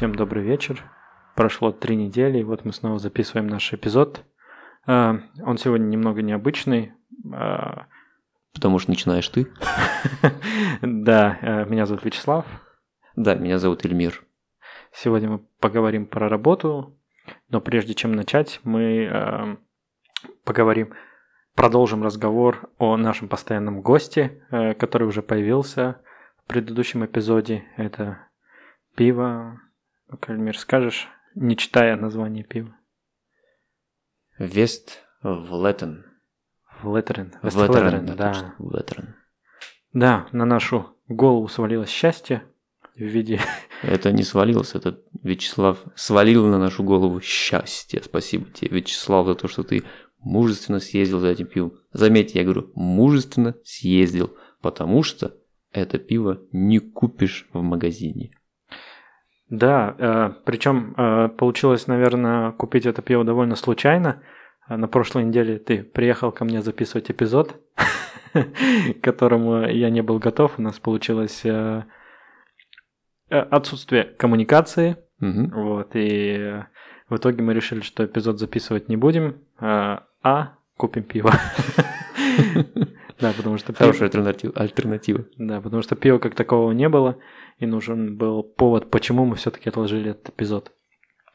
Всем добрый вечер. Прошло три недели, и вот мы снова записываем наш эпизод. А, Он сегодня немного необычный. А, Потому что начинаешь ты. Да, э, меня зовут Вячеслав. Да, меня зовут Эльмир. Сегодня мы поговорим про работу, но прежде чем начать, мы поговорим, продолжим разговор о нашем постоянном госте, который уже появился в предыдущем эпизоде. Это пиво. Ну-ка, Эльмир, скажешь, не читая название пива? Вест Влеттен. Влетерен. Влеттерен, да. точно, Влеттерен. Да, на нашу голову свалилось счастье в виде... Это не свалилось, это Вячеслав свалил на нашу голову счастье. Спасибо тебе, Вячеслав, за то, что ты мужественно съездил за этим пивом. Заметьте, я говорю, мужественно съездил, потому что это пиво не купишь в магазине. Да, э, причем э, получилось, наверное, купить это пиво довольно случайно. Э, На прошлой неделе ты приехал ко мне записывать эпизод, к которому я не был готов. У нас получилось э, отсутствие коммуникации. Вот, и в итоге мы решили, что эпизод записывать не будем, а купим пиво. Да, потому что Хорошая альтернатива. альтернатива. да, потому что пива как такового не было, и нужен был повод, почему мы все-таки отложили этот эпизод.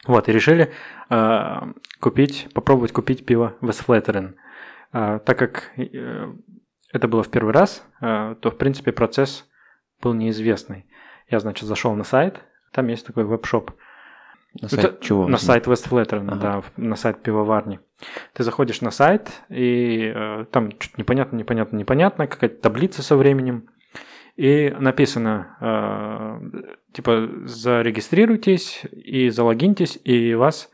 Вот, и решили э, купить, попробовать купить пиво Вестфлеттерен. Э, так как э, это было в первый раз, э, то, в принципе, процесс был неизвестный. Я, значит, зашел на сайт, там есть такой веб-шоп. На Это сайт чего? На сайт Вестфлеттерена, Ага. да, на сайт пивоварни. Ты заходишь на сайт, и э, там что-то непонятно, непонятно, непонятно, какая-то таблица со временем. И написано, э, типа, зарегистрируйтесь и залогиньтесь, и вас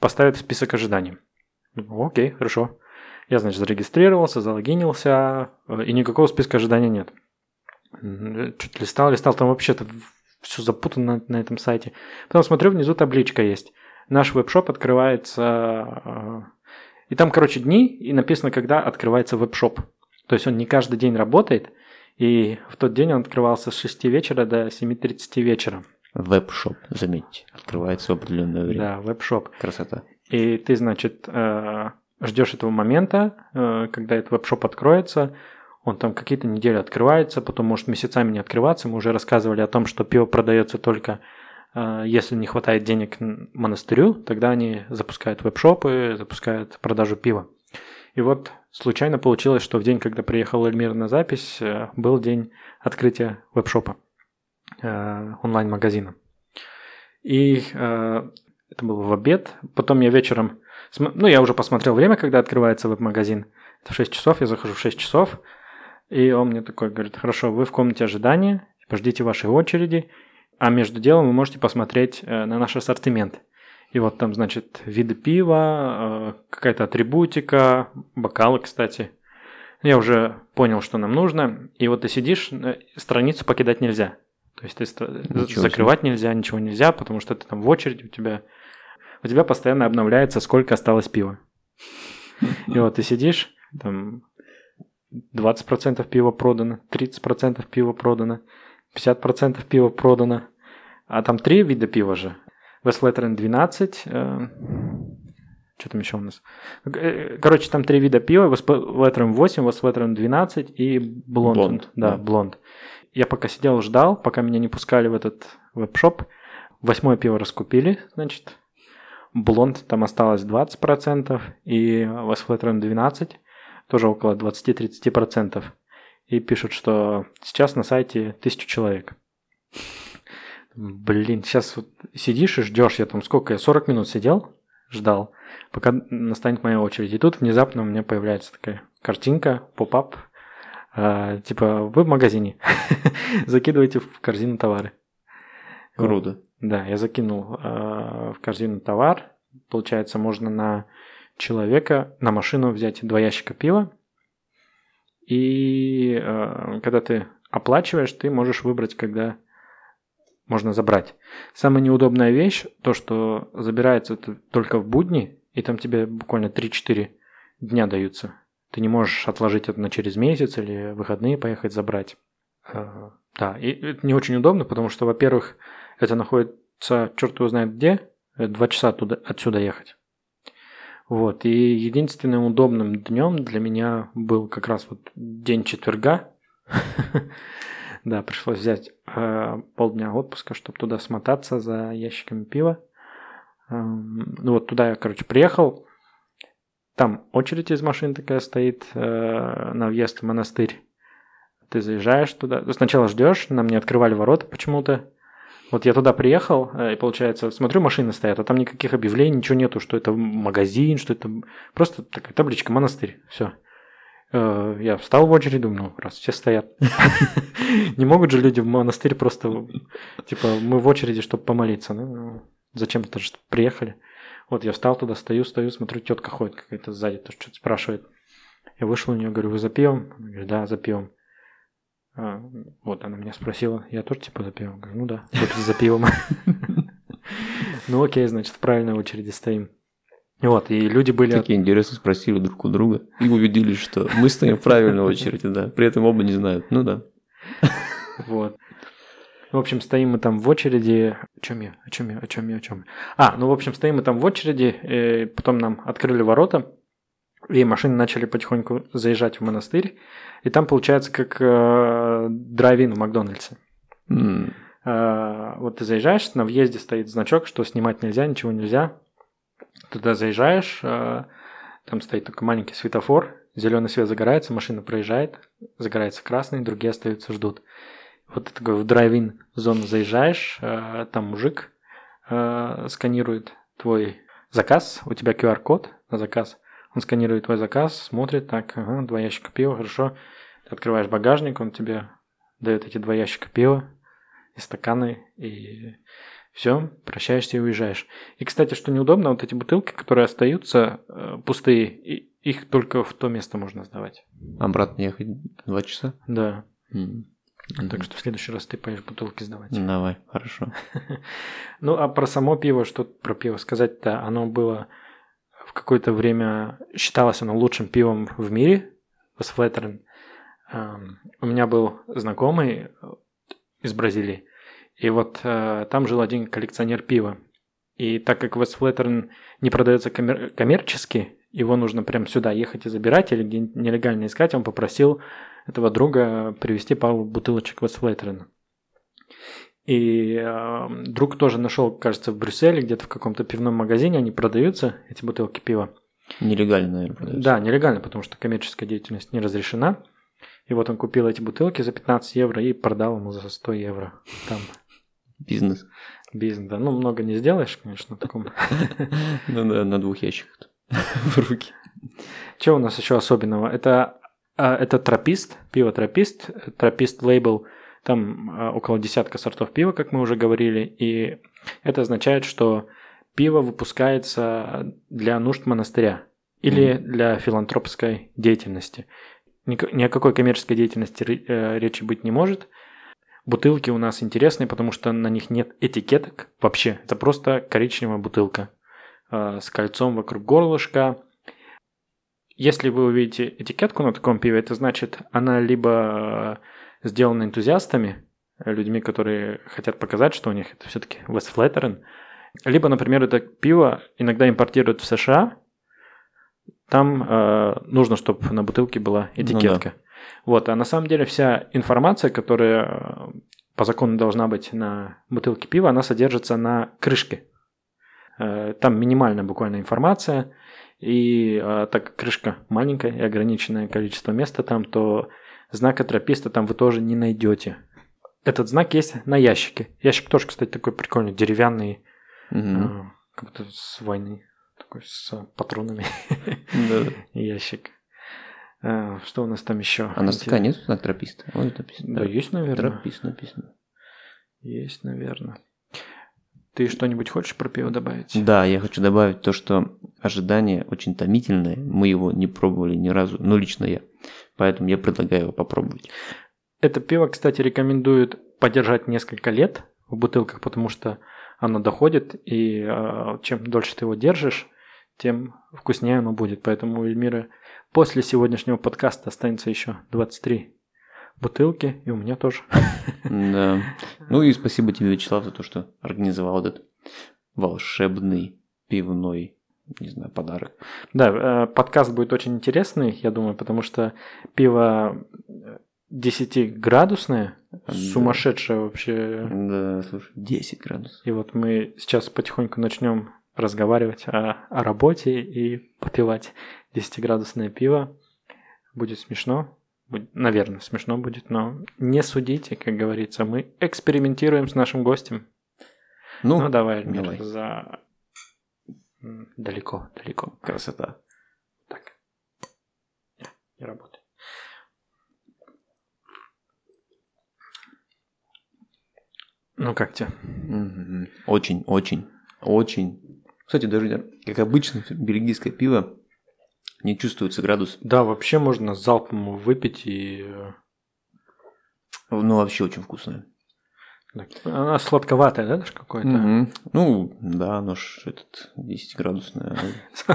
поставят в список ожиданий. Ну, Окей, хорошо. Я, значит, зарегистрировался, залогинился, э, и никакого списка ожидания нет. Чуть листал, листал, там вообще-то все запутано на этом сайте. Потом смотрю, внизу табличка есть. Наш веб-шоп открывается... э, И там, короче, дни, и написано, когда открывается веб-шоп. То есть он не каждый день работает, и в тот день он открывался с 6 вечера до 7.30 вечера. Web shop, заметьте, открывается в определенное время. Да, web shop. Красота. И ты, значит, э, ждешь этого момента, э, когда этот web shop откроется. Он там какие-то недели открывается, потом может месяцами не открываться. Мы уже рассказывали о том, что пиво продается только э, если не хватает денег монастырю, тогда они запускают web shop ы, запускают продажу пива. И вот случайно получилось, что в день, когда приехал Эльмир на запись, э, был день открытия веб-шопа, э, онлайн-магазина. И это было в обед. Потом я вечером... Ну, я уже посмотрел время, когда открывается веб-магазин. Это в 6 часов, я захожу в 6 часов. И он мне такой говорит, хорошо, вы в комнате ожидания, ждите вашей очереди, а между делом вы можете посмотреть э, на наш ассортимент. И вот там, значит, виды пива, э, какая-то атрибутика, бокалы, кстати. Я уже понял, что нам нужно. И вот ты сидишь, э, страницу покидать нельзя. То есть ты Ничего себе. закрывать нельзя, ничего нельзя, потому что ты там в очереди, у тебя, у тебя постоянно обновляется, сколько осталось пива. И вот ты сидишь, там 20% пива продано, 30% пива продано, 50% пива продано. А там три вида пива же. Вестлеттерен 12. э, что там еще у нас? Э, Короче, там три вида пива. Вестлеттерен 8, Вестлеттерен 12 и Блонд. Блонд, Да. Блонд. Я пока сидел, ждал, пока меня не пускали в этот веб-шоп. Восьмое пиво раскупили, значит. Блонд там осталось 20%, и Вестлеттерен 12, тоже около 20-30%. И пишут, что сейчас на сайте тысячу человек. Блин, сейчас вот сидишь и ждешь, я там сколько, я 40 минут сидел, ждал, пока настанет моя очередь. И тут внезапно у меня появляется такая картинка, поп-ап, э, типа вы в магазине, закидываете в корзину товары. Вот. Круто. Да, я закинул э, в корзину товар. Получается, можно на человека, на машину взять два ящика пива. И э, когда ты оплачиваешь, ты можешь выбрать, когда можно забрать. Самая неудобная вещь, то, что забирается только в будни, и там тебе буквально 3-4 дня даются. Ты не можешь отложить это на через месяц или выходные поехать забрать. Э, Да, и это не очень удобно, потому что, во-первых, это находит, находится черт его знает где, э, два часа оттуда, отсюда ехать. Вот, и единственным удобным днем для меня был как раз вот день четверга. Да, пришлось взять э, полдня отпуска, чтобы туда смотаться за ящиками пива. Эм, ну вот туда я, короче, приехал. Там очередь из машин такая стоит э, на въезд в монастырь. Ты заезжаешь туда. Сначала ждешь, нам не открывали ворота почему-то. Вот я туда приехал, э, и получается, смотрю, машины стоят, а там никаких объявлений, ничего нету, что это магазин, что это просто такая табличка монастырь. Все. Э, я встал в очередь, думаю, ну, раз все стоят. Не могут же люди в монастырь просто, типа, мы в очереди, чтобы помолиться. Ну, зачем-то же приехали. Вот я встал туда, стою, стою, смотрю, тетка ходит какая-то сзади, то что-то спрашивает. Я вышел у нее, говорю, вы за пивом? Она говорит, да, за пивом. А, вот она меня спросила, я тоже типа за пивом? Говорю, ну да, вот за пивом. Ну окей, значит, в правильной очереди стоим. Вот, и люди были... Такие интересы спросили друг у друга и убедились, что мы стоим в правильной очереди, да. При этом оба не знают. Ну да. Вот. В общем, стоим мы там в очереди. О чем я? О чем я? О чем я? О чем? А, ну, в общем, стоим мы там в очереди, и потом нам открыли ворота, и машины начали потихоньку заезжать в монастырь. И там получается как э, drive-in в Макдональдсе. М, Э, вот ты заезжаешь, на въезде стоит значок, что снимать нельзя, ничего нельзя. Туда заезжаешь, э, там стоит такой маленький светофор, зеленый свет загорается, машина проезжает, загорается красный, другие остаются, ждут. Вот ты такой в drive-in зону заезжаешь, э, там мужик э, сканирует твой заказ, у тебя QR-код на заказ, он сканирует твой заказ, смотрит, так, ага, два ящика пива, хорошо. Ты открываешь багажник, он тебе дает эти два ящика пива и стаканы, и все, прощаешься и уезжаешь. И, кстати, что неудобно, вот эти бутылки, которые остаются э, пустые, и их только в то место можно сдавать. Обратно ехать два часа? Да. М. Так что в следующий раз ты поедешь бутылки сдавать. Давай, хорошо. Ну, а про само пиво, что про пиво сказать-то, оно было в какое-то время, считалось оно лучшим пивом в мире, Весфлеттерен. Эм, У меня был знакомый э, из Бразилии, и вот э, там жил один коллекционер пива. И так как Вестфлеттерн не продается коммер- коммерчески, его нужно прям сюда ехать и забирать или где-нибудь нелегально искать, он попросил этого друга привезти пару бутылочек Вестфлеттерна. И э, друг тоже нашел, кажется, в Брюсселе, где-то в каком-то пивном магазине, они продаются, эти бутылки пива. Нелегально, наверное, продается. Да, нелегально, потому что коммерческая деятельность не разрешена. И вот он купил эти бутылки за 15 евро и продал ему за 100 евро. Там Бизнес. бизнес, да. Ну, много не сделаешь, конечно, в таком. Ну да, на двух ящиках в руки. Что у нас еще особенного? Это, а, это тропист, пиво тропист, тропист лейбл, там а, около десятка сортов пива, как мы уже говорили, и это означает, что пиво выпускается для нужд монастыря или для филантропской деятельности. Ни о какой коммерческой деятельности э, речи быть не может. Бутылки у нас интересные, потому что на них нет этикеток вообще. Это просто коричневая бутылка э, с кольцом вокруг горлышка. Если вы увидите этикетку на таком пиве, это значит, она либо сделана энтузиастами, людьми, которые хотят показать, что у них это все-таки Westflattern, либо, например, это пиво иногда импортируют в США, там э, нужно, чтобы на бутылке была этикетка. Вот, а на самом деле вся информация, которая э, по закону должна быть на бутылке пива, она содержится на крышке. Э, Там минимальная буквально информация, и э, так как крышка маленькая и ограниченное количество места там, то знака трописта там вы тоже не найдете. Этот знак есть на ящике. Ящик тоже, кстати, такой прикольный, деревянный, Мгм. э, как будто с войны, такой с патронами ящик. Э, Что у нас там еще? А на стакане нет знак трописта? Да, есть, наверное. Тропист написано. Есть, наверное. Ты что-нибудь хочешь про пиво добавить? Да, я хочу добавить то, что ожидание очень томительное. Мы его не пробовали ни разу, ну лично я. Поэтому я предлагаю его попробовать. Это пиво, кстати, рекомендуют подержать несколько лет в бутылках, потому что оно доходит, и э, чем дольше ты его держишь, тем вкуснее оно будет. Поэтому у Эльмиры после сегодняшнего подкаста останется еще 23 бутылки, и у меня тоже. Да. Ну и спасибо тебе, Вячеслав, за то, что организовал этот волшебный пивной, не знаю, подарок. Да, э, подкаст будет очень интересный, я думаю, потому что пиво 10-градусное, Да. сумасшедшее вообще. Да, слушай, 10 градусов. И вот мы сейчас потихоньку начнем разговаривать о, о работе и попивать 10-градусное пиво. Будет смешно. Наверное, смешно будет, но не судите, как говорится. Мы экспериментируем с нашим гостем. Ну, Ну, давай, Эльмир, давай. за... Далеко, далеко. красота. Так. Не, не работает. Ну, как тебе? Очень, очень, очень. Кстати, даже как обычно бельгийское пиво не чувствуется градус. Да, вообще можно залпом выпить и... э, Ну, вообще очень вкусное. так, Она сладковатая, да, даже какое-то? Мгм. Ну, да, оно ж этот 10 градусное.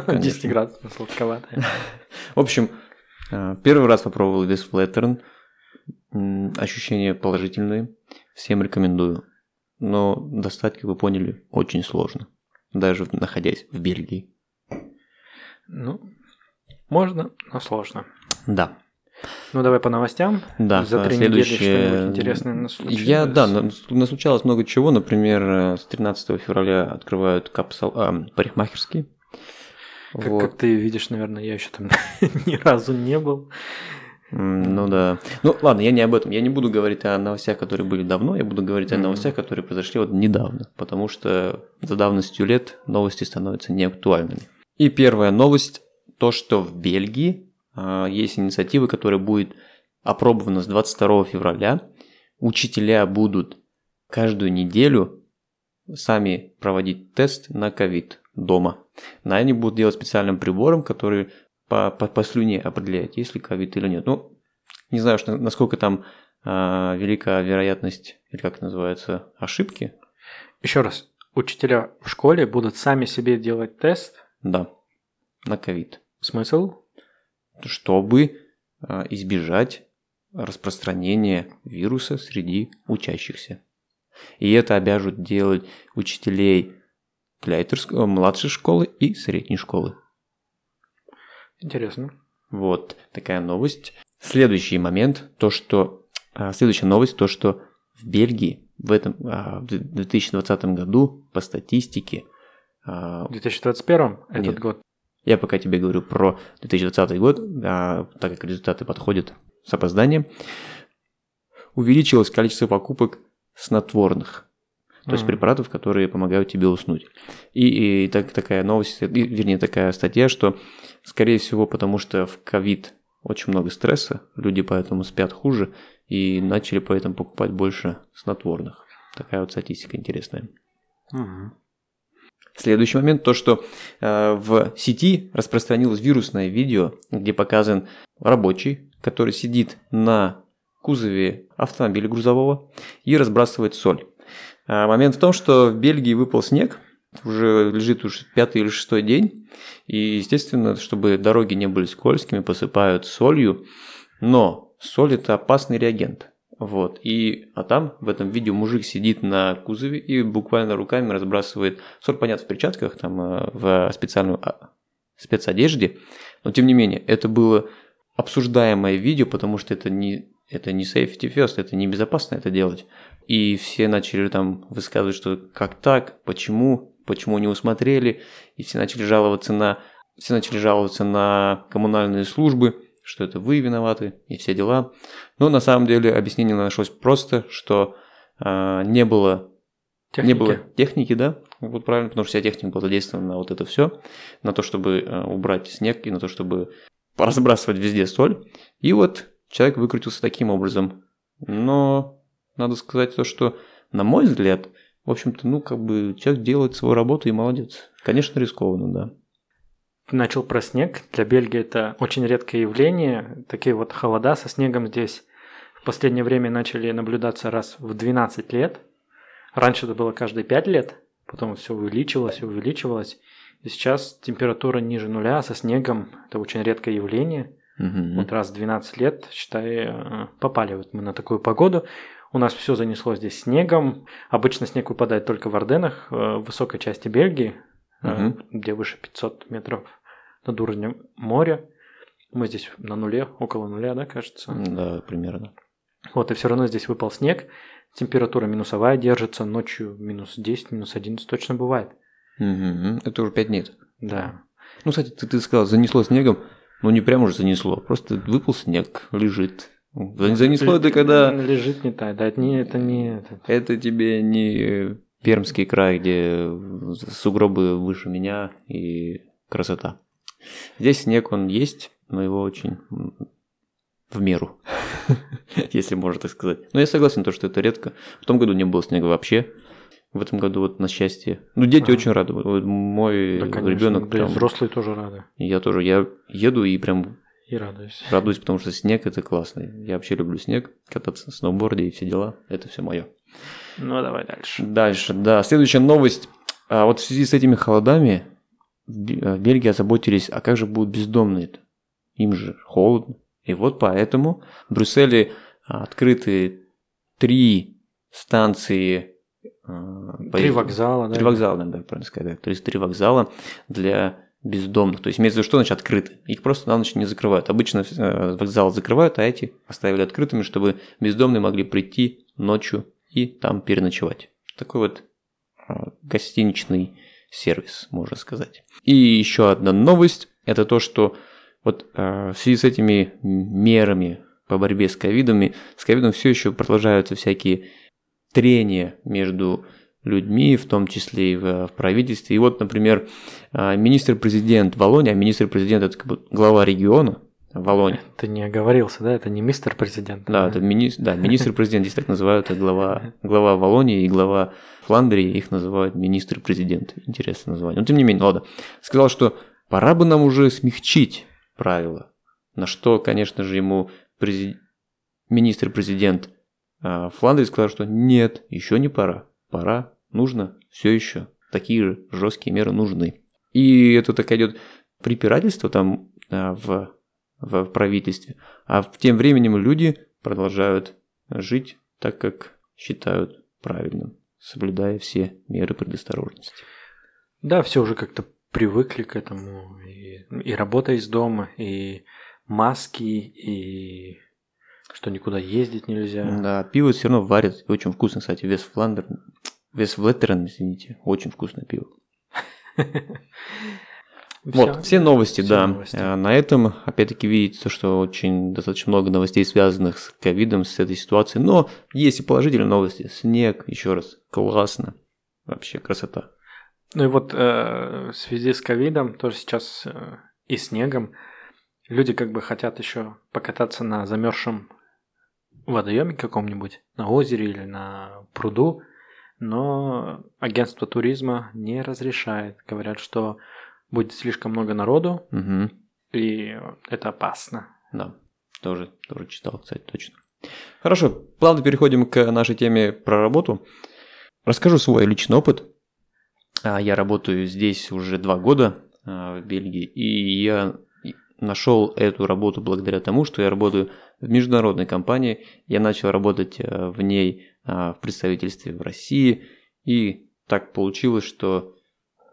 10 градусов сладковатая. В общем, э, первый раз попробовал Флеттерн. М, Ощущения положительные. Всем рекомендую. Но достать, как вы поняли, очень сложно. Даже находясь в Бельгии. Ну, можно, но сложно. Да. Ну, давай по новостям. Да, За три недели следующее- что-нибудь интересное нас случилось? Я, да, на- наслучалось много чего. Например, э, с 13 февраля открывают капсул, а, парикмахерские. Как, Вот. как ты видишь, наверное, я еще там ни разу не был. Ну да. Ну ладно, я не об этом. Я не буду говорить о новостях, которые были давно, я буду говорить о Мгм. новостях, которые произошли вот недавно, потому что за давностью лет новости становятся неактуальными. И первая новость, то, что в Бельгии а, есть инициатива, которая будет опробована с 22 февраля. Учителя будут каждую неделю сами проводить тест на ковид дома. На они будут делать специальным прибором, который по, по, по слюне определяет, есть ли ковид или нет. Ну, не знаю, что, насколько там а, велика вероятность, или как это называется, ошибки. Еще раз, учителя в школе будут сами себе делать тест. Да, на ковид. Смысл? Чтобы а, избежать распространения вируса среди учащихся. И это обяжут делать учителей кляйтерской, младшей школы и средней школы. Интересно. Вот такая новость. Следующий момент, то что а, следующая новость, то что в Бельгии в этом а, в 2020 году по статистике, В 2021 этот Нет. год. Я пока тебе говорю про 2020 год, а, так как результаты подходят с опозданием, увеличилось количество покупок снотворных. То есть Мгм. препаратов, которые помогают тебе уснуть. И, и так, такая новость, и, вернее, такая статья, что, скорее всего, потому что в ковид очень много стресса, люди поэтому спят хуже и начали поэтому покупать больше снотворных. Такая вот статистика интересная. Мгм. Следующий момент, то что э, в сети распространилось вирусное видео, где показан рабочий, который сидит на кузове автомобиля грузового и разбрасывает соль. А момент в том, что в Бельгии выпал снег, уже лежит уже пятый или шестой день, и, естественно, чтобы дороги не были скользкими, посыпают солью, но соль это опасный реагент. Вот. И, а там в этом видео мужик сидит на кузове и буквально руками разбрасывает соль, понятно, в перчатках, там э, в специальную а, спецодежде. Но тем не менее, это было обсуждаемое видео, потому что это не, это не safety first, это небезопасно это делать. И все начали там высказывать, что как так, почему, почему не усмотрели, и все начали жаловаться на, все начали жаловаться на коммунальные службы, что это вы виноваты и все дела. Но на самом деле объяснение нашлось просто, что а, не было Техники. не было техники, да, вот правильно, потому что вся техника была задействована на вот это все, на то, чтобы э, убрать снег и на то, чтобы разбрасывать везде соль. И вот человек выкрутился таким образом. Но надо сказать то, что, на мой взгляд, в общем-то, ну, как бы человек делает свою работу и молодец. Конечно, рискованно, да. Начал про снег. Для Бельгии это очень редкое явление. Такие вот холода со снегом здесь в последнее время начали наблюдаться раз в 12 лет. Раньше это было каждые 5 лет, потом все увеличивалось и увеличивалось. И сейчас температура ниже нуля со снегом. Это очень редкое явление. Мгм. Вот раз в 12 лет, считай, э, попали вот мы на такую погоду. У нас все занесло здесь снегом. Обычно снег выпадает только в Орденах, э, в высокой части Бельгии, Мгм. где выше 500 метров над уровнем моря. Мы здесь на нуле, около нуля, да, кажется. Да, примерно. Вот, и все равно здесь выпал снег. Температура минусовая держится, ночью минус 10, минус 11 точно бывает. Мгм. Это уже 5 дней. Да. Ну, кстати, ты, ты сказал, занесло снегом. Ну, не прям уже занесло, просто выпал снег, лежит. За- Занесло это когда... Лежит не так, да, это не, это не это. Это тебе не Пермский край, где сугробы выше меня и красота. Здесь снег, он есть, но его очень в меру, если можно так сказать. Но я согласен, то, что это редко. В том году не было снега вообще. В этом году вот на счастье. Ну, дети Ага. очень рады. Вот мой Да, конечно, ребенок да прям... взрослые тоже рады. Я тоже, я еду и прям И радуюсь. радуюсь, потому что снег это классно. Я вообще люблю снег, кататься на сноуборде и все дела. Это все мое. Ну, давай дальше. Дальше, да. Следующая новость. А вот в связи с этими холодами в э, в Бельгии озаботились, а как же будут бездомные -то? Им же холодно. И вот поэтому в Брюсселе а, открыты три станции. а, Три поезд- вокзала, да? Три вокзала, надо правильно сказать. да. То есть три вокзала для бездомных. То есть имеется в виду, что значит открыты. Их просто на ночь не закрывают. Обычно э, вокзал закрывают, а эти оставили открытыми, чтобы бездомные могли прийти ночью и там переночевать. Такой вот э, гостиничный сервис, можно сказать. И еще одна новость, это то, что вот э, в связи с этими мерами по борьбе с ковидами, с ковидом все еще продолжаются всякие трения между людьми, в том числе и в, в правительстве. И вот, например, а, министр-президент Волони, а министр-президент это как бы глава региона Волони. Ты не оговорился, да? Это не мистер президент. Да, это мини... да, министр-президент, здесь так называют, это глава, глава Волонии и глава Фландрии, их называют министр-президент. Интересное название. Но тем не менее, ладно. Сказал, что пора бы нам уже смягчить правила. На что, конечно же, ему прези- министр-президент а, Фландрии сказал, что нет, еще не пора. Пора, нужно, все еще. Такие же жесткие меры нужны. И это так идет препирательство там а, в, в правительстве. А тем временем люди продолжают жить так, как считают правильным, соблюдая все меры предосторожности. Да, все уже как-то привыкли к этому. И, и работа из дома, и маски, и что никуда ездить нельзя. Да, пиво все равно варят. Очень вкусно, кстати, вес Фландер. Вес Влеттерен, извините. Очень вкусное пиво. Вот, все новости, все да. новости. А, На этом, опять-таки, видите, что очень достаточно много новостей, связанных с ковидом, с этой ситуацией. Но есть и положительные новости. Снег, еще раз, классно. Вообще красота. Ну и вот э, в связи с ковидом, тоже сейчас э, и снегом, люди как бы хотят еще покататься на замерзшем водоеме каком-нибудь, на озере или на пруду, но агентство туризма не разрешает. Говорят, что будет слишком много народу, Мгм. и это опасно. Да, тоже, тоже читал, кстати, точно. Хорошо, плавно переходим к нашей теме про работу. Расскажу свой личный опыт. А, Я работаю здесь уже два года, а, в Бельгии, и я нашел эту работу благодаря тому, что я работаю в международной компании. Я начал работать а, в ней а, в представительстве в России, и так получилось, что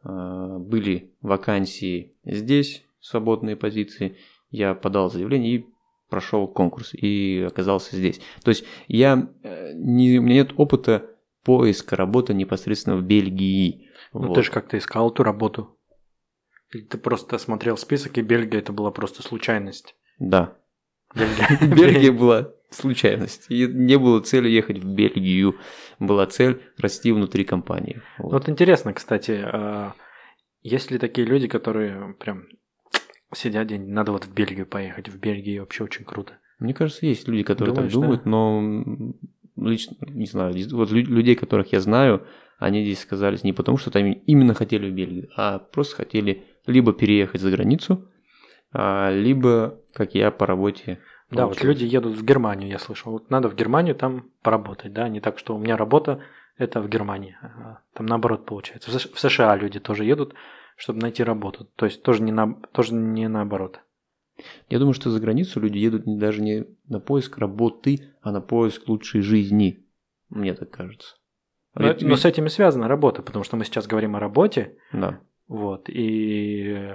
были вакансии здесь, свободные позиции. Я подал заявление и прошел конкурс и оказался здесь. То есть я э, не, у меня нет опыта поиска работы непосредственно в Бельгии. Ну Вот. ты же как-то искал эту работу. Или ты просто смотрел список, и Бельгия это была просто случайность. Да. Бельгия была случайность. И не было цели ехать в Бельгию. Была цель расти внутри компании. Вот. Вот интересно, кстати, а, есть ли такие люди, которые прям сидят день, надо вот в Бельгию поехать, в Бельгии вообще очень круто. Мне кажется, есть люди, которые Думаешь, так думают, но м, лично, не знаю, вот лю- людей, которых я знаю, они здесь сказались не потому, что там именно хотели в Бельгию, а просто хотели либо переехать за границу, а, либо, как я, по работе. Да, вот люди едут в Германию, я слышал. Вот надо в Германию там поработать, да, не так, что у меня работа это в Германии. Там наоборот получается. В Сш- В США люди тоже едут, чтобы найти работу. То есть тоже не, на, тоже не наоборот. Я думаю, что за границу люди едут не- даже не на поиск работы, а на поиск лучшей жизни. Мне так кажется. Но, Ведь- но с этим и связана работа, потому что мы сейчас говорим о работе, Да. вот, и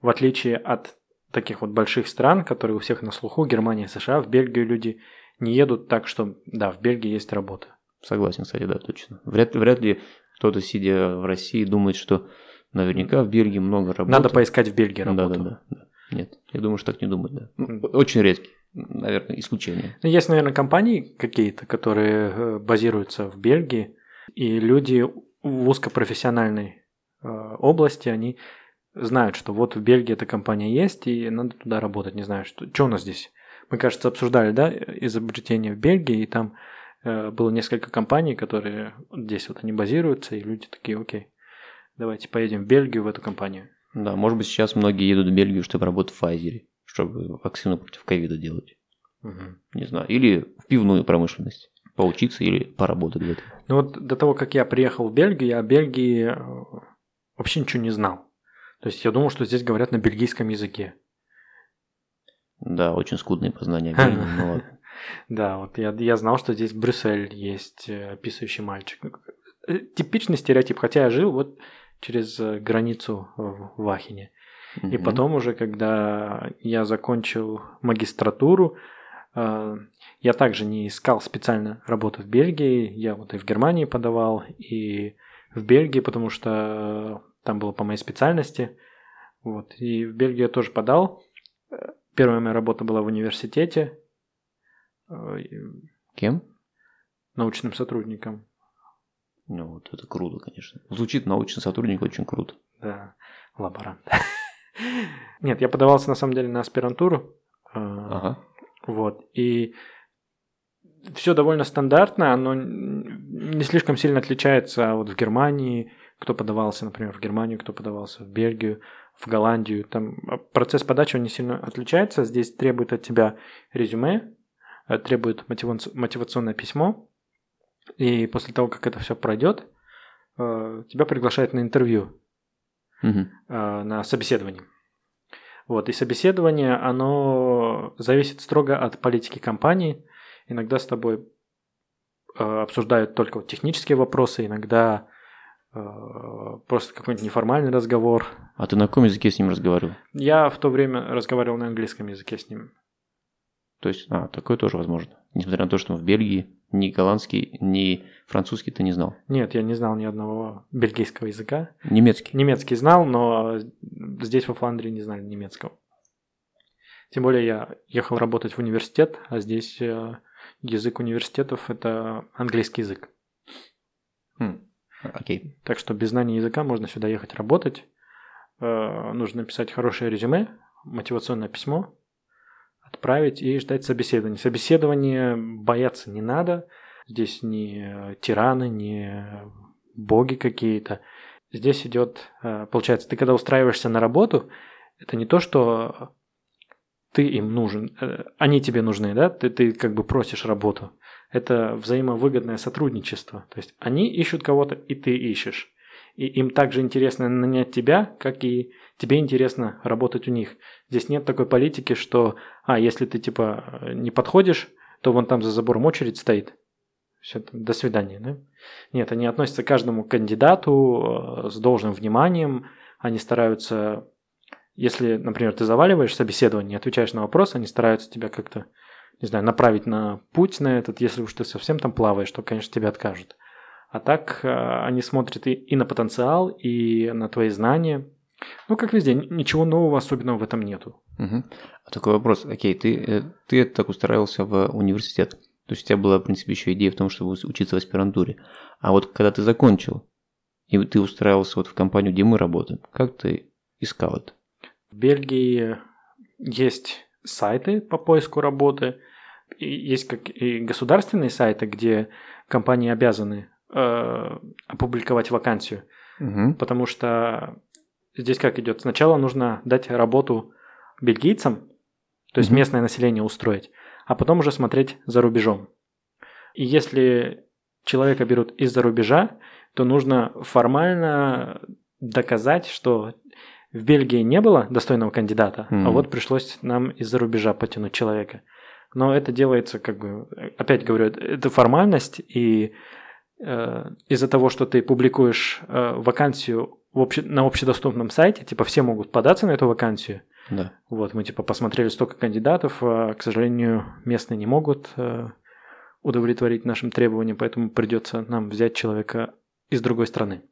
в отличие от таких вот больших стран, которые у всех на слуху, Германия, США, в Бельгию люди не едут так, что, да, в Бельгии есть работа. Согласен, кстати, да, точно. Вряд, вряд ли кто-то, сидя в России, думает, что наверняка в Бельгии много работы. Надо поискать в Бельгии работу. да, да, да. Нет, я думаю, что так не думают, да. Ну, Очень редкий, наверное, исключение. Ну, Есть, наверное, компании какие-то, которые э, базируются в Бельгии, и люди в узкопрофессиональной э, области, они знают, что вот в Бельгии эта компания есть, и надо туда работать. Не знаю, что, что у нас здесь. Мы, кажется, обсуждали, да, изобретение в Бельгии, и там э, было несколько компаний, которые вот здесь вот они базируются, и люди такие, окей, давайте поедем в Бельгию в эту компанию. Да, может быть, сейчас многие едут в Бельгию, чтобы работать в Pfizer, чтобы вакцину против ковида делать. Мгм. Не знаю. Или в пивную промышленность. Поучиться или поработать этом. Ну вот до того, как я приехал в Бельгию, я о Бельгии э, вообще ничего не знал. То есть я думал, что здесь говорят на бельгийском языке. Да, очень скудные познания ладно. Да, вот я, я знал, что здесь Брюссель есть э, писающий мальчик. Э, Типичный стереотип, хотя я жил вот через э, границу в в Ахене. И потом уже, когда я закончил магистратуру, я также не искал специально работу в Бельгии. Я вот и в Германии подавал, и в Бельгии, потому что там было по моей специальности. Вот. И в Бельгию я тоже подал. Э, Первая моя работа была в университете э, Кем? научным сотрудником. Ну, вот это круто, конечно. Звучит научный сотрудник очень круто. Да, лаборант. Нет, я подавался на самом деле на аспирантуру. э, Ага. Вот. И все довольно стандартно, оно не слишком сильно отличается вот в Германии, кто подавался, например, в Германию, кто подавался в Бельгию, в Голландию. Там а, процесс подачи он не сильно отличается. Здесь требует от тебя резюме, э, требует мотивац- мотивационное письмо. И после того, как это все пройдет, э, тебя приглашают на интервью э, на собеседование. Вот, и собеседование, оно зависит строго от политики компании. Иногда с тобой обсуждают только технические вопросы, иногда просто какой-нибудь неформальный разговор. А ты на каком языке с ним разговаривал? Я в то время разговаривал на английском языке с ним. То есть, а, такое тоже возможно. Несмотря на то, что в Бельгии ни голландский, ни французский ты не знал. Нет, я не знал ни одного бельгийского языка. Немецкий. Немецкий знал, но здесь во Фландрии не знали немецкого. Тем более я ехал работать в университет, а здесь э, язык университетов это английский язык. Хм. Окей. Так что без знания языка можно сюда ехать работать. Э, Нужно написать хорошее резюме, мотивационное письмо, отправить и ждать собеседования. Собеседование бояться не надо. Здесь не тираны, не боги какие-то. Здесь идет, э, получается, ты когда устраиваешься на работу, это не то, что ты им нужен, э, они тебе нужны, да, ты, ты как бы просишь работу. Это взаимовыгодное сотрудничество. То есть они ищут кого-то, и ты ищешь. И им также интересно нанять тебя, как и тебе интересно работать у них. Здесь нет такой политики, что, а, если ты типа не подходишь, то вон там за забором очередь стоит. Все, до свидания, да? Нет, они относятся к каждому кандидату э, с должным вниманием. Они стараются, если, например, ты заваливаешь собеседование, отвечаешь на вопрос, они стараются тебя как-то, не знаю, направить на путь на этот. Если уж ты совсем там плаваешь, то, конечно, тебе откажут. А так э, они смотрят и, и на потенциал, и на твои знания. Ну, как везде, ничего нового особенного в этом нету. Мгм. А такой вопрос. Окей, ты, э, ты так устраивался в университет. То есть у тебя была, в принципе, еще идея в том, чтобы учиться в аспирантуре. А вот когда ты закончил, и ты устраивался вот в компанию, где мы работаем, как ты искал это? В Бельгии есть сайты по поиску работы, и есть как и государственные сайты, где компании обязаны э, опубликовать вакансию, Мгм. потому что здесь как идет? Сначала нужно дать работу бельгийцам, то есть Мгм. местное население устроить, а потом уже смотреть за рубежом. И если человека берут из-за рубежа, то нужно формально доказать, что в Бельгии не было достойного кандидата, Мгм. а вот пришлось нам из-за рубежа потянуть человека. Но это делается, как бы, опять говорю, это- это формальность, и э, из-за того, что ты публикуешь э, вакансию в обще- на общедоступном сайте, типа все могут податься на эту вакансию. Да. Вот, мы типа посмотрели столько кандидатов, а, к сожалению, местные не могут э, удовлетворить нашим требованиям, поэтому придется нам взять человека из другой страны.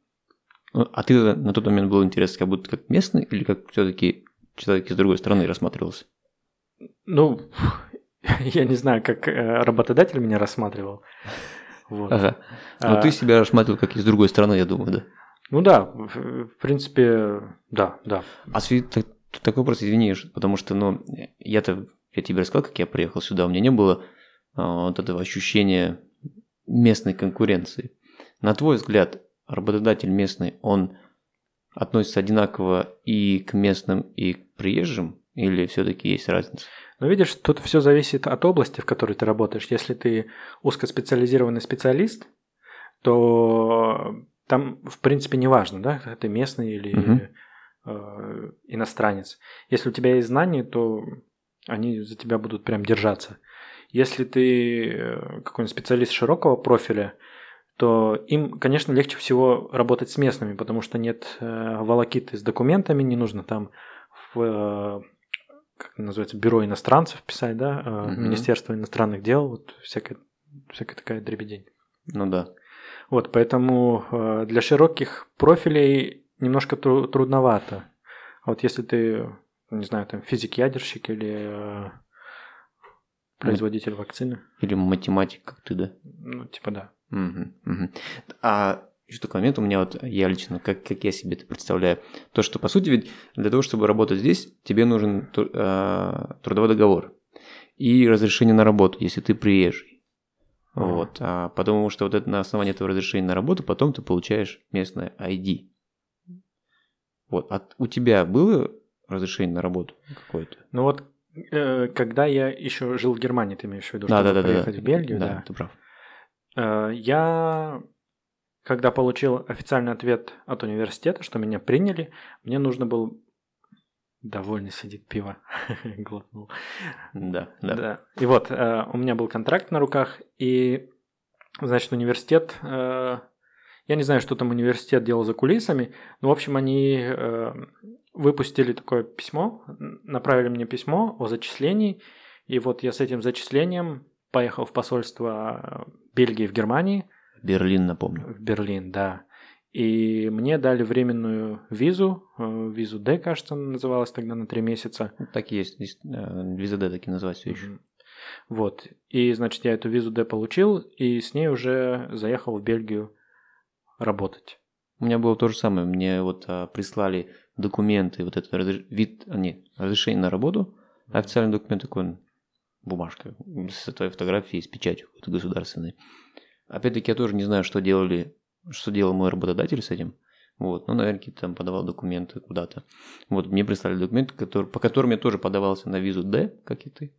Ну, А ты на тот момент был интересен как будто как местный или как все-таки человек из другой страны рассматривался? Ну, я не знаю, как э, работодатель меня рассматривал. Вот. Ага. Но А, ты себя рассматривал как из другой страны, я думаю, да. Ну да, в, принципе, да, да. А так- такой вопрос, извини, потому что, ну, я-то, я тебе рассказал, как я приехал сюда, у меня не было а, вот этого ощущения местной конкуренции. На твой взгляд, работодатель местный, он относится одинаково и к местным, и к приезжим, или все-таки есть разница? Но видишь, тут все зависит от области, в которой ты работаешь. Если ты узкоспециализированный специалист, то там, в принципе, не важно, да, ты местный или Мгм. э, иностранец. Если у тебя есть знания, то они за тебя будут прям держаться. Если ты э, какой-нибудь специалист широкого профиля, то им, конечно, легче всего работать с местными, потому что нет э, волокиты с документами, не нужно там в э, как называется, бюро иностранцев писать, да, э, Мгм. Министерство иностранных дел, вот всякая, всякая такая дребедень. Ну да. Вот, поэтому э, для широких профилей немножко тру- трудновато. А вот если ты, не знаю, там физик-ядерщик или э, производитель вакцины, Или математик, как ты, да? ну, типа да. А еще такой момент у меня вот, я лично, как, как я себе это представляю, то, что, по сути, ведь для того, чтобы работать здесь, тебе нужен а, трудовой договор и разрешение на работу, если ты приезжий. Ага. Вот, а потому что вот это на основании этого разрешения на работу потом ты получаешь местное ID. Вот, а у тебя было разрешение на работу какое-то? Ну вот, э, когда я еще жил в Германии, ты имеешь в виду, Да, чтобы да, да, да. поехать в Бельгию, да, да. ты прав. Э, Я, когда получил официальный ответ от университета, что меня приняли, мне нужно было... Довольно сидит пиво. Глотнул. Да, да. Да. И вот, э, у меня был контракт на руках, и, значит, университет... э, Я не знаю, что там университет делал за кулисами, но, в общем, они выпустили такое письмо, направили мне письмо о зачислении, и вот я с этим зачислением поехал в посольство Бельгии в Германии, Берлин, напомню. в Берлин, да. И мне дали временную визу, э, визу D, кажется, она называлась тогда на три месяца. Так и есть, э, виза D так и называется еще. Вот. И, значит, я эту визу D получил, и с ней уже заехал в Бельгию работать. У меня было то же самое. Мне вот а, прислали документы, вот это разреш- вид, а, нет, разрешение на работу, официальный документ такой, бумажка с твоей фотографией, с печатью государственной. Опять-таки я тоже не знаю, что делали, что делал мой работодатель с этим. Вот, ну, наверное, там подавал документы куда-то. Вот, мне прислали документы, которые, по которым я тоже подавался на визу D, как и ты.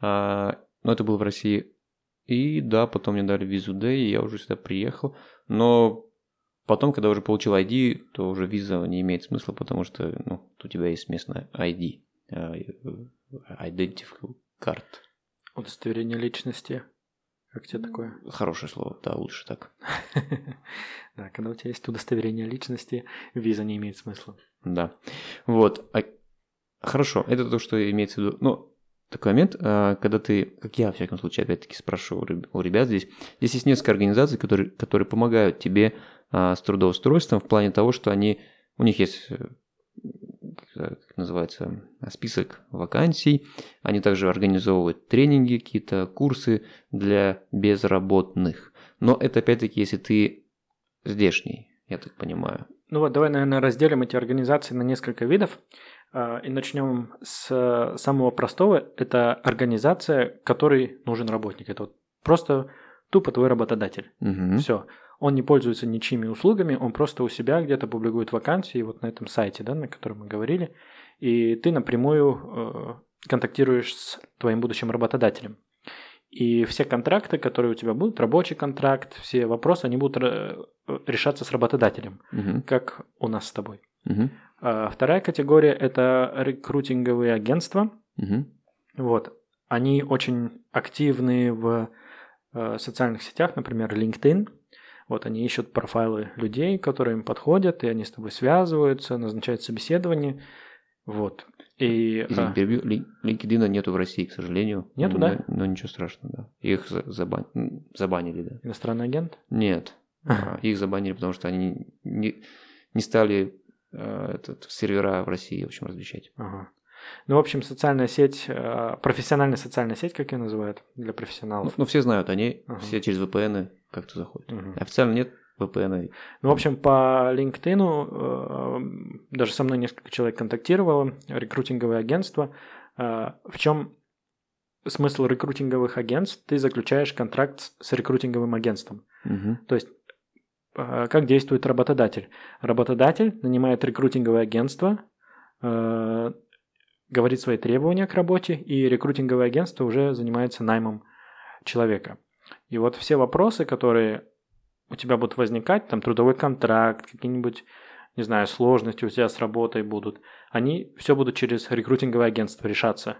А, но это было в России. И да, потом мне дали визу D, и я уже сюда приехал. Но Потом, когда уже получил ID, то уже виза не имеет смысла, потому что ну, у тебя есть местная ID. э, Card. Удостоверение личности. Как тебе такое? Хорошее слово, да, лучше так. Да, когда у тебя есть удостоверение личности, виза не имеет смысла. Да. Вот. А- Хорошо, это то, что имеется в виду. Ну, такой момент, а, когда ты, как я, во всяком случае, опять-таки спрашиваю у ребят здесь, здесь есть несколько организаций, которые, которые помогают тебе а, с трудоустройством в плане того, что они, у них есть, э, как как называется, список вакансий, они также организовывают тренинги, какие-то курсы для безработных. Но это опять-таки, если ты здешний, я так понимаю. Ну вот, давай, наверное, разделим эти организации на несколько видов. а, И начнем с э, самого простого. Это организация, которой нужен работник. Это вот просто тупо твой работодатель. Мгм. Все. Он не пользуется ничьими услугами, он просто у себя где-то публикует вакансии, вот на этом сайте, да, на котором мы говорили, и ты напрямую э, контактируешь с твоим будущим работодателем. И все контракты, которые у тебя будут, рабочий контракт, все вопросы, они будут э, решаться с работодателем, Мгм. как у нас с тобой. Мгм. А вторая категория – это рекрутинговые агентства. Мгм. Вот. Они очень активны в э, социальных сетях, например, LinkedIn. Вот они ищут профайлы людей, которые им подходят, и они с тобой связываются, назначают собеседование. Вот. И Извини, а, перебью. LinkedIn нету в России, к сожалению. Нету, но, да? Но ничего страшного, да. Их за- забан- забанили, да. иностранный агент. Нет. А, Их забанили, потому что они не, не стали э, этот, сервера в России, в общем, размещать. Ага. Ну, в общем, социальная сеть, э, профессиональная социальная сеть, как ее называют, для Ну, профессионалов. ну, все знают, они Ага. все через VPN как-то заходят. Мгм. Официально нет VPN. Ну, в общем, по LinkedIn э, даже со мной несколько человек контактировало, рекрутинговые агентства. Э, В чем смысл рекрутинговых агентств? Ты заключаешь контракт с- рекрутинговым агентством. Мгм. То есть, э, как действует работодатель? Работодатель нанимает рекрутинговое агентство, говорит свои требования к работе, и рекрутинговое агентство уже занимается наймом человека. И вот все вопросы, которые у тебя будут возникать, там трудовой контракт, какие-нибудь, не знаю, сложности у тебя с работой будут, они все будут через рекрутинговое агентство решаться.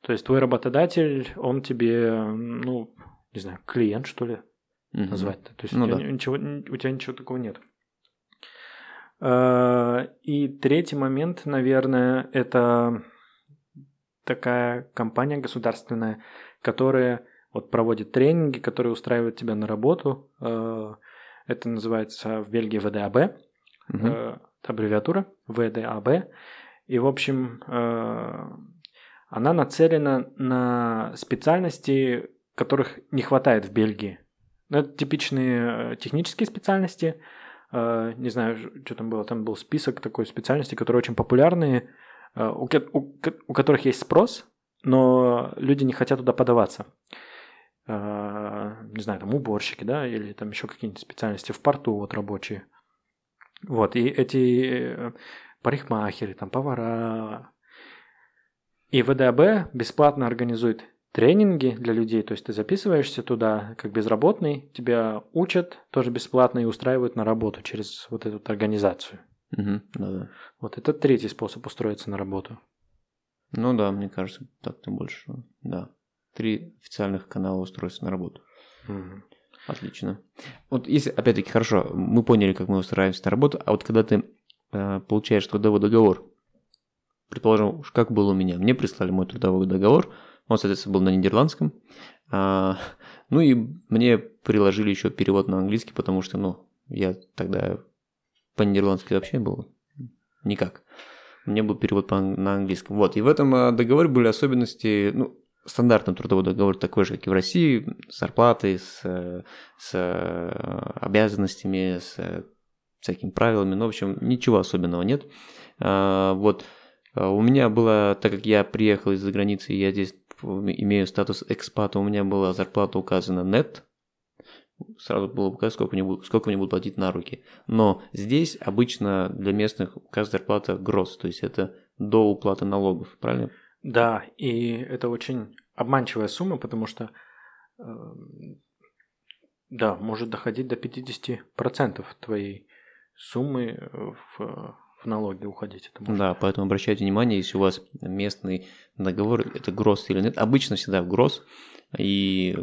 То есть твой работодатель, он тебе, ну, не знаю, клиент, что ли, Мгм. назвать. То есть Ну у, тебя да. ничего, у тебя ничего такого нет. Э, И третий момент, наверное, это такая компания государственная, которая вот проводит тренинги, которые устраивают тебя на работу. Э, Это называется в Бельгии ВДАБ, Мгм. э, аббревиатура ВДАБ. И, в общем, э, она нацелена на специальности, которых не хватает в Бельгии. Ну, Это типичные технические специальности. Не знаю, что там было. Там был список такой специальностей, которые очень популярные, у которых есть спрос, но люди не хотят туда подаваться. Э, Не знаю, там уборщики, да, или там еще какие-нибудь специальности в порту вот рабочие. Вот, и эти э, парикмахеры, там повара. И ВДАБ бесплатно организует тренинги для людей, то есть ты записываешься туда как безработный, тебя учат тоже бесплатно и устраивают на работу через вот эту организацию. Мгм. Да-да. Вот это третий способ устроиться на работу. Ну да, мне кажется, так-то больше. Да. Три официальных канала устройства на работу. Мгм. Отлично. Вот если, опять-таки, хорошо, мы поняли, как мы устраиваемся на работу, а вот когда ты э, получаешь трудовой договор, предположим, уж как было у меня, мне прислали мой трудовой договор, он, соответственно, был на нидерландском, а, ну и мне приложили еще перевод на английский, потому что, ну, я тогда по-нидерландски вообще был никак. Мне был перевод по, на английском. Вот, и в этом э, договоре были особенности, ну, стандартный трудовой договор такой же, как и в России, с зарплатой, с, э, с э, обязанностями, с э, всякими правилами, ну, в общем, ничего особенного нет. А, Вот, у меня было, так как я приехал из-за границы, я здесь имею статус экспата, у меня была зарплата указана нет, сразу было указано, сколько мне, будут, сколько мне будут платить на руки. Но здесь обычно для местных указана зарплата гроз, то есть это до уплаты налогов, правильно? Да, и это очень обманчивая сумма, потому что эм, да, может доходить до 50% твоей суммы в, в налоги уходить. Это может. Да, поэтому обращайте внимание, если у вас местный договор, это гроз или нет. Обычно всегда в гроз, и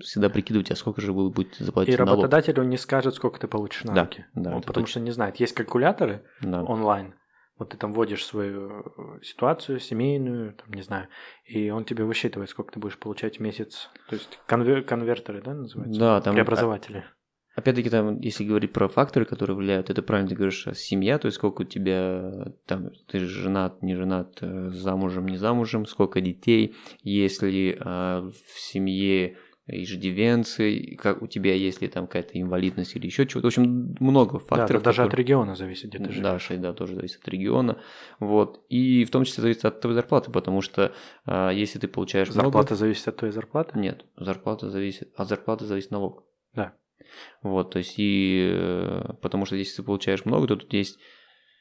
всегда прикидывайте, а сколько же вы будете заплатить И налог. работодателю не скажет, сколько ты получишь на Да, руки. да, Он потому точно. что не знает. Есть калькуляторы Да. онлайн. Вот ты там вводишь свою э, ситуацию семейную, там, не знаю, и он тебе высчитывает, сколько ты будешь получать в месяц. То есть конвер- конвертеры, да, называются? Да, там Преобразователи. Опять-таки, там, если говорить про факторы, которые влияют, это правильно ты говоришь, а семья, то есть сколько у тебя, там, ты же женат, не женат, э, замужем, не замужем, сколько детей, если а, в семье иждивенцы, как у тебя, есть ли там какая-то инвалидность или еще чего-то. В общем, много Да, факторов. это даже от которые- региона зависит, где ты живешь. Да, да, тоже зависит от региона. Вот. И в том числе зависит от твоей зарплаты, потому что а, если ты получаешь много- Зарплата зависит от твоей зарплаты? нет, зарплата зависит, от зарплаты зависит налог. Да. Вот, то есть и э, потому что если ты получаешь много, то тут есть,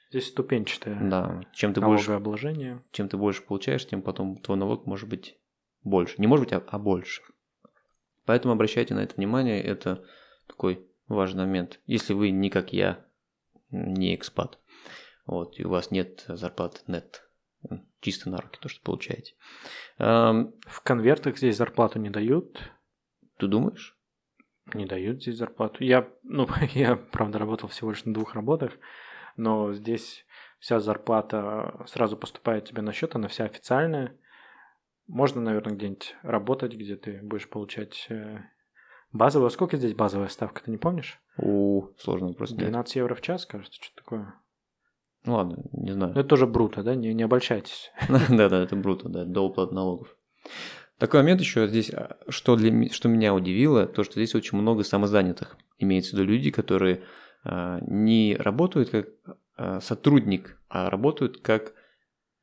Здесь ступенчатое да, чем ты больше, налогообложение. чем ты больше получаешь, тем потом твой налог может быть больше. Не может быть, а, а больше. Поэтому обращайте на это внимание, это такой важный момент. Если вы не как я, не экспат. вот, и у вас нет зарплаты нет, чисто на руки то, что получаете. В конвертах здесь зарплату не дают. Ты думаешь? Не дают здесь зарплату. Я, ну, я, правда, работал всего лишь на двух работах, но здесь вся зарплата сразу поступает тебе на счет, она вся официальная. Можно, наверное, где-нибудь работать, где ты будешь получать э, базовую. Сколько здесь базовая ставка, ты не помнишь? У, сложно вопрос. нет. 12 евро в час, кажется, что такое. Ну ладно, не знаю. Ну, это тоже бруто, да? Не, не обольщайтесь. Да-да, это бруто, да, до уплаты налогов. Такой момент еще здесь, а, что, для, что меня удивило, то, что здесь очень много самозанятых. Имеется в виду люди, которые а, не работают как а, сотрудник, а работают как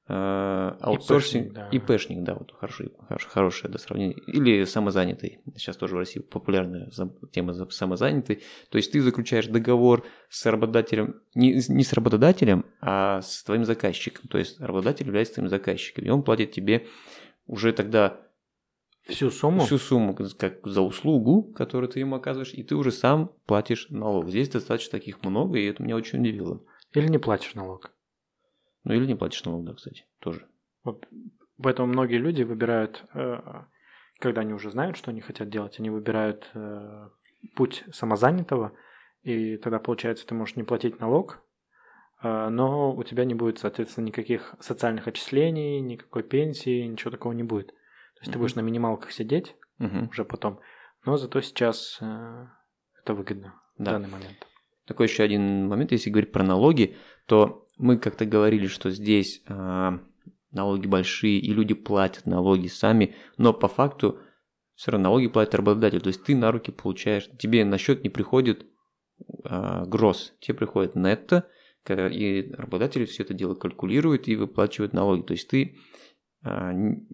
а, аутсорсинг, да. ИПшник, да, вот хороший, хорош- хорошее да, сравнение. Или самозанятый. Сейчас тоже в России популярная тема за- самозанятый. То есть ты заключаешь договор с работодателем, не, не с работодателем, а с твоим заказчиком. То есть работодатель является твоим заказчиком, и он платит тебе уже тогда Всю сумму? всю сумму как за услугу, которую ты ему оказываешь, и ты уже сам платишь налог. Здесь достаточно таких много, и это меня очень удивило. Или не платишь налог? Ну или не платишь налог, да, кстати, тоже. Вот поэтому многие люди выбирают, э, когда они уже знают, что они хотят делать, они выбирают э, путь самозанятого, и тогда, получается, ты можешь не платить налог, э, но у тебя не будет, соответственно, никаких социальных отчислений, никакой пенсии, ничего такого не будет. То есть ты Мгм. будешь на минималках сидеть Мгм. уже потом, но зато сейчас это выгодно в Да. данный момент. Такой еще один момент, если говорить про налоги, то мы как-то говорили, что здесь а, налоги большие, и люди платят налоги сами, но по факту все равно налоги платит работодатель. То есть ты на руки получаешь, тебе на счет не приходит а, гроз, тебе приходит нетто, и работодатель все это дело калькулирует и выплачивает налоги. То есть ты н-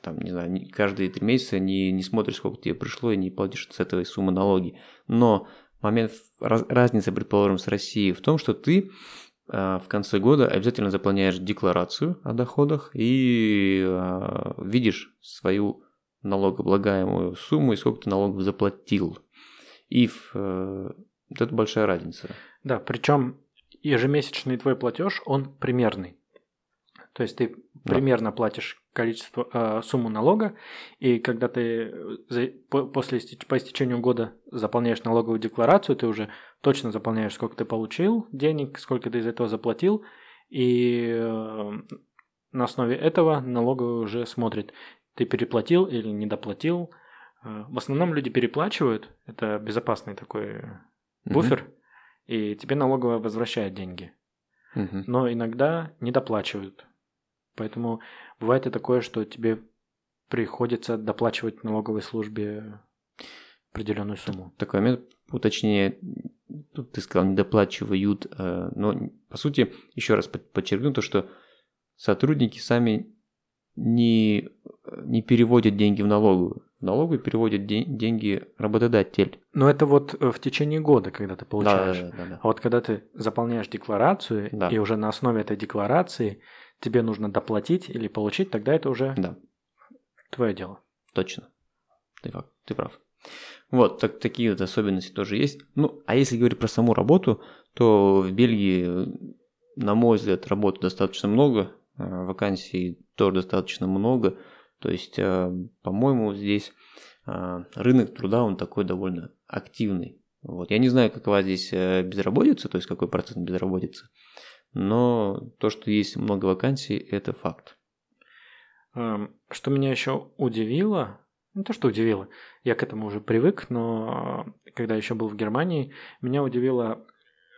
там, не знаю, каждые три месяца не, не смотришь, сколько тебе пришло, и не платишь с этой суммы налоги. Но момент, раз- разница, предположим, с Россией в том, что ты в конце года обязательно заполняешь декларацию о доходах и а, видишь свою налогооблагаемую сумму и сколько ты налогов заплатил. И в, э, вот это большая разница. Да, причем ежемесячный твой платеж, он примерный. То есть ты Да. примерно платишь количество, э, сумму налога, и когда ты за- по- после по истечению года заполняешь налоговую декларацию, ты уже точно заполняешь, сколько ты получил денег, сколько ты из этого заплатил, и э, на основе этого налоговая уже смотрит, ты переплатил или недоплатил. Э, В основном люди переплачивают, это безопасный такой буфер, и тебе налоговая возвращает деньги. Мгм. Но иногда недоплачивают. Поэтому бывает и такое, что тебе приходится доплачивать налоговой службе определенную сумму. Такой момент, уточнение, тут ты сказал, не доплачивают, э, но по сути, еще раз под- подчеркну то, что сотрудники сами не, не переводят деньги в налоговую. В налоговую переводят ден- деньги работодатель. Но это вот э, в течение года, когда ты получаешь. Да, да, да, да. А вот когда ты заполняешь декларацию, Да. и уже на основе этой декларации тебе нужно доплатить или получить, тогда это уже Да. твое дело. Точно. Ты, ты прав. Вот, так, такие вот особенности тоже есть. Ну, а если говорить про саму работу, то в Бельгии, э, на мой взгляд, работы достаточно много, э, вакансий тоже достаточно много. То есть, э, по-моему, здесь рынок труда, он такой довольно активный. Вот. Я не знаю, какова здесь безработица, то есть какой процент безработицы, но то, что есть много вакансий, это факт. Эм, Что меня еще удивило, не то что удивило, я к этому уже привык, но э, когда еще был в Германии, меня удивила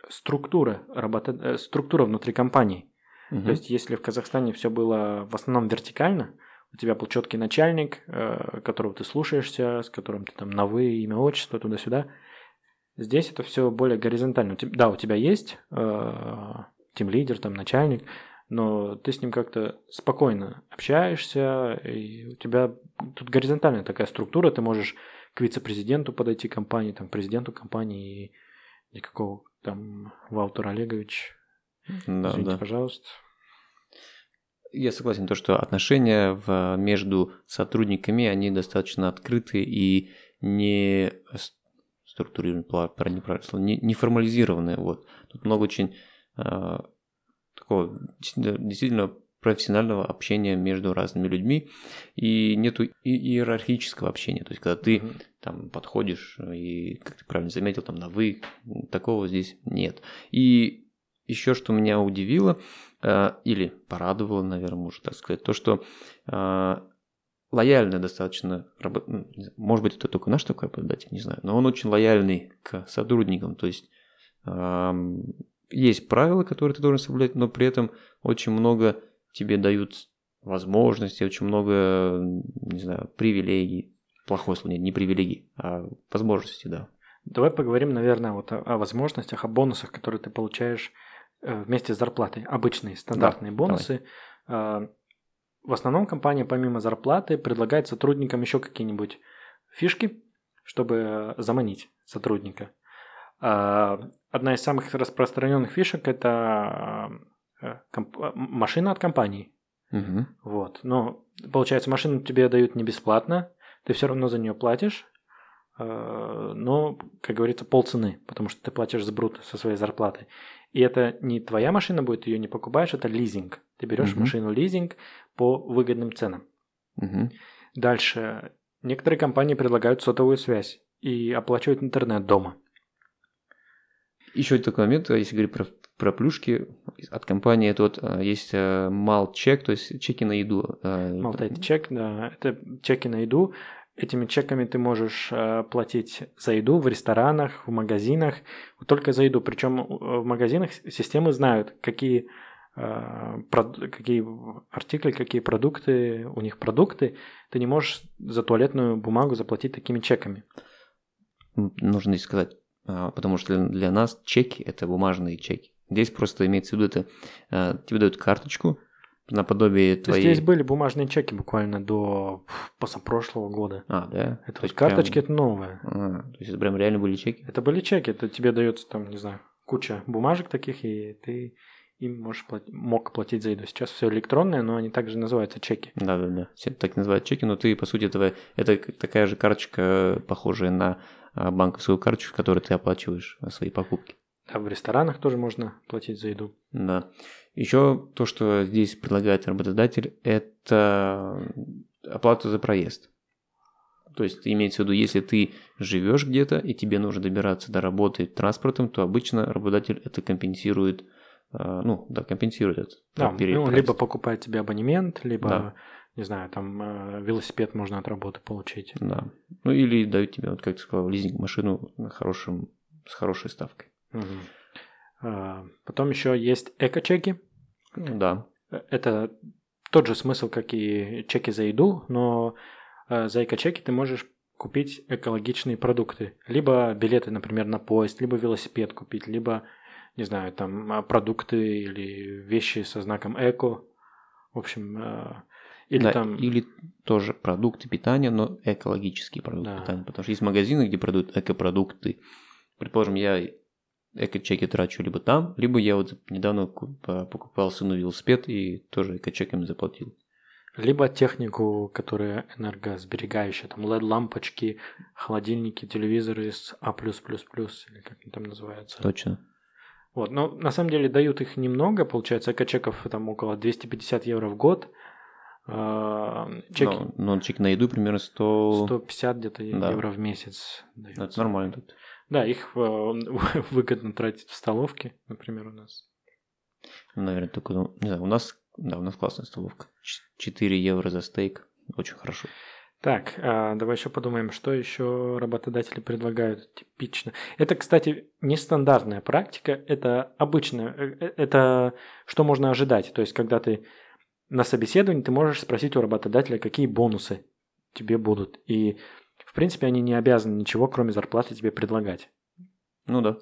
структура, работа... э, структура внутри компании. Мгм. То есть, если в Казахстане все было в основном вертикально, у тебя был четкий начальник, э, которого ты слушаешься, с которым ты там на вы, имя, отчество, туда-сюда. Здесь это все более горизонтально. Да, у тебя есть тим лидер, там начальник, но ты с ним как-то спокойно общаешься, и у тебя тут горизонтальная такая структура, ты можешь к вице-президенту подойти компании, там, президенту компании, и никакого там Валтер Олегович, Да, извините, да. пожалуйста. Я согласен, то, что отношения в, между сотрудниками, они достаточно открыты и не структурированы, слово, не, не формализированные. Вот. Тут много очень такого действительно, профессионального общения между разными людьми и нету и иерархического общения. То есть, когда ты mm-hmm. там подходишь и, как ты правильно заметил, там на вы, такого здесь нет. И еще что меня удивило, э, или порадовало, наверное, можно так сказать, то, что э, лояльный достаточно, ну, может быть, это только наш такой работодатель, не знаю, но он очень лояльный к сотрудникам, то есть есть правила, которые ты должен соблюдать, но при этом очень много тебе дают возможности, очень много, не знаю, привилегий. Плохое слово, нет, не привилегий, а возможности, да. Давай поговорим, наверное, вот о, о возможностях, о бонусах, которые ты получаешь э, вместе с зарплатой. Обычные, стандартные да, бонусы. Давай. В основном компания помимо зарплаты предлагает сотрудникам еще какие-нибудь фишки, чтобы заманить сотрудника. Одна из самых распространенных фишек это э, машина от компании. Угу. Вот. Но получается, машину тебе дают не бесплатно, ты все равно за нее платишь, э, но, как говорится, полцены, потому что ты платишь с брута со своей зарплаты. И это не твоя машина будет, ее не покупаешь, это лизинг. Ты берешь угу. машину лизинг по выгодным ценам. Угу. Дальше. Некоторые компании предлагают сотовую связь и оплачивают интернет дома. Еще такой момент, если говорить про, про плюшки от компании, это вот а, есть мал чек, то есть чеки на еду. Малтайт чек, да, это чеки на еду. Этими чеками ты можешь э, платить за еду в ресторанах, в магазинах, только за еду. Причем э, в магазинах системы знают, какие, э, какие артикли, какие продукты, у них продукты. Ты не можешь за туалетную бумагу заплатить такими чеками. Нужно здесь сказать, потому что для нас чеки – это бумажные чеки. Здесь просто имеется в виду, это тебе дают карточку, наподобие твоей... То есть здесь были бумажные чеки буквально до позапрошлого года. А, да? Это то есть карточки прям... это новые. А, то есть это прям реально были чеки? Это были чеки, это тебе дается там, не знаю, куча бумажек таких, и ты им можешь платить, мог платить за еду. Сейчас все электронное, но они также называются чеки. Да, да, да. Все так называют чеки, но ты, по сути, этого, это такая же карточка, похожая на а, банковскую карточку, которой ты оплачиваешь свои покупки. Да, в ресторанах тоже можно платить за еду. Да. Еще то, что здесь предлагает работодатель, это оплата за проезд. То есть имеется в виду, если ты живешь где-то и тебе нужно добираться до работы транспортом, то обычно работодатель это компенсирует, а, ну, да, компенсирует это. Да, ну, либо покупает тебе абонемент, либо, да. Не знаю, там а, велосипед можно от работы получить. Да. Ну или дают тебе, вот как ты сказал, лизинг машину на хорошем, с хорошей ставкой. Угу. Потом еще есть эко-чеки. Да. Это тот же смысл, как и чеки за еду, но а, за эко-чеки ты можешь купить экологичные продукты. Либо билеты, например, на поезд, либо велосипед купить, либо, не знаю, там а, продукты или вещи со знаком эко. В общем, или да, там... Или тоже продукты питания, но экологические продукты да. питания. Потому что есть магазины, где продают экопродукты. Предположим, я эко-чеки трачу либо там, либо я вот недавно покупал сыну велосипед и тоже эко-чеками заплатил. Либо технику, которая энергосберегающая, там LED-лампочки, холодильники, телевизоры с А+++, или как они там называются. Точно. Вот, но на самом деле дают их немного, получается, эко-чеков там около 250 евро в год. А, чеки... Но, но чек на еду примерно 100... 150 где-то да. евро в месяц. Дается. Это нормально тут. Да, их э, выгодно тратить в столовке, например, у нас. Наверное, только, ну, не знаю, у нас, да, у нас классная столовка. 4 евро за стейк, очень хорошо. Так, а, давай еще подумаем, что еще работодатели предлагают типично. Это, кстати, нестандартная практика, это обычная, э, э, это что можно ожидать. То есть, когда ты на собеседовании, ты можешь спросить у работодателя, какие бонусы тебе будут. И в принципе, они не обязаны ничего, кроме зарплаты тебе предлагать. Ну да.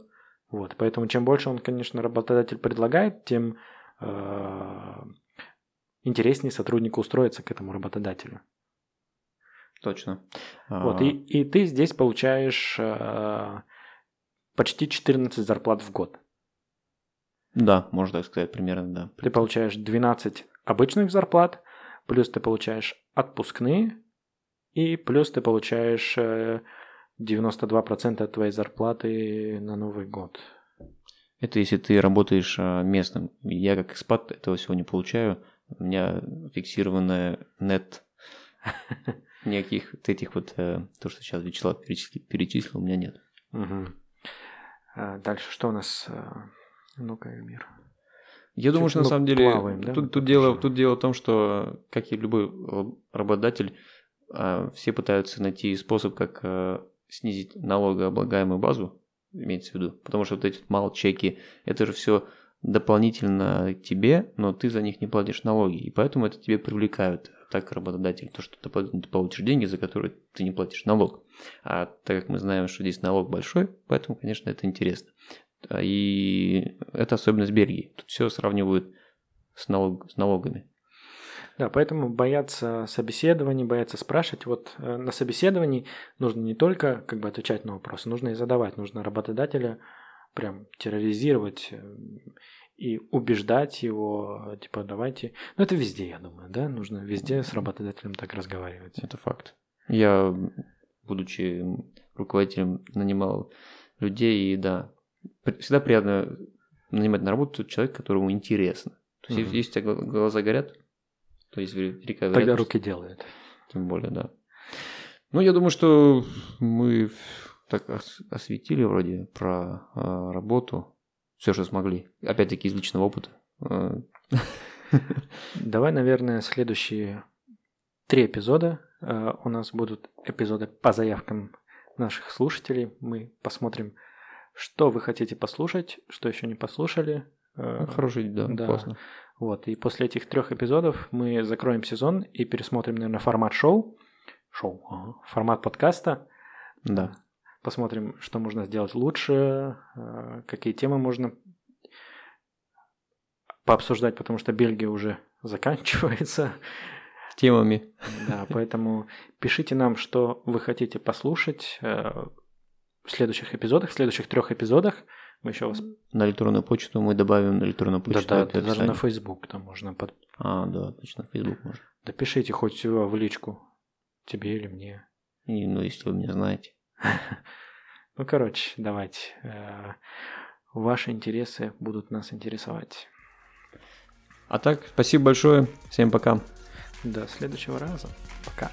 Вот, поэтому чем больше он, конечно, работодатель предлагает, тем э, интереснее сотруднику устроиться к этому работодателю. Точно. Вот, и, и ты здесь получаешь э, почти 14 зарплат в год. Да, можно так сказать, примерно, да. Ты получаешь 12 обычных зарплат, плюс ты получаешь отпускные, и плюс ты получаешь 92% э, от твоей зарплаты на Новый год. Это если ты работаешь а, местным. Я как экспат этого всего не получаю. У меня фиксированная нет никаких вот этих вот, э, то, что сейчас Вячеслав перечислил, у меня нет. А дальше что у нас? э, Ну-ка, мир. Я думаю, что на мы самом деле плаваем, да, тут, тут, дело, тут дело в том, что, как и любой раб- работодатель, а, все пытаются найти способ, как э, снизить налогооблагаемую базу, имеется в виду. Потому что вот эти малчеки, это же все дополнительно тебе, но ты за них не платишь налоги. И поэтому это тебе привлекают так работодатель, то, что ты получишь деньги, за которые ты не платишь налог. А так как мы знаем, что здесь налог большой, поэтому, конечно, это интересно. А, И это особенность Бельгии. Тут все сравнивают с, налог, с налогами. Да, поэтому бояться собеседований, бояться спрашивать. Вот э, на собеседовании нужно не только как бы отвечать на вопросы, нужно и задавать. Нужно работодателя прям терроризировать э, и убеждать его, э, типа, давайте... Ну, это везде, я думаю, да? Нужно везде с работодателем так разговаривать. Это факт. Я, будучи руководителем, нанимал людей, и да, всегда приятно нанимать на работу человека, которому интересно. То есть, Мгм. если у тебя гла- глаза горят, то есть велика Тогда вероятность, руки делают. тем более, да. Ну, я думаю, что мы так ос- осветили вроде про а, работу, все, что смогли. Опять-таки из личного опыта. А, Давай, наверное, следующие три эпизода э, у нас будут эпизоды по заявкам наших слушателей. Мы посмотрим, что вы хотите послушать, что еще не послушали. Э, Хороший, да, да. классно. Вот, и после этих трех эпизодов мы закроем сезон и пересмотрим, наверное, формат шоу. Шоу, ага, формат подкаста. Да. Посмотрим, что можно сделать лучше, э, какие темы можно пообсуждать, потому что Бельгия уже заканчивается. Темами. Да, поэтому пишите нам, что вы хотите послушать э, в следующих эпизодах, в следующих трех эпизодах. Мы еще вас... На электронную почту мы добавим на электронную Да, почту. да, это даже на Facebook там можно. Под... А, да, точно, Facebook можно. Да пишите хоть э, в личку тебе или мне. И, ну, если вы меня знаете. Ну, короче, давайте. э, Ваши интересы будут нас интересовать. А так, спасибо большое. Всем пока. До следующего раза. Пока.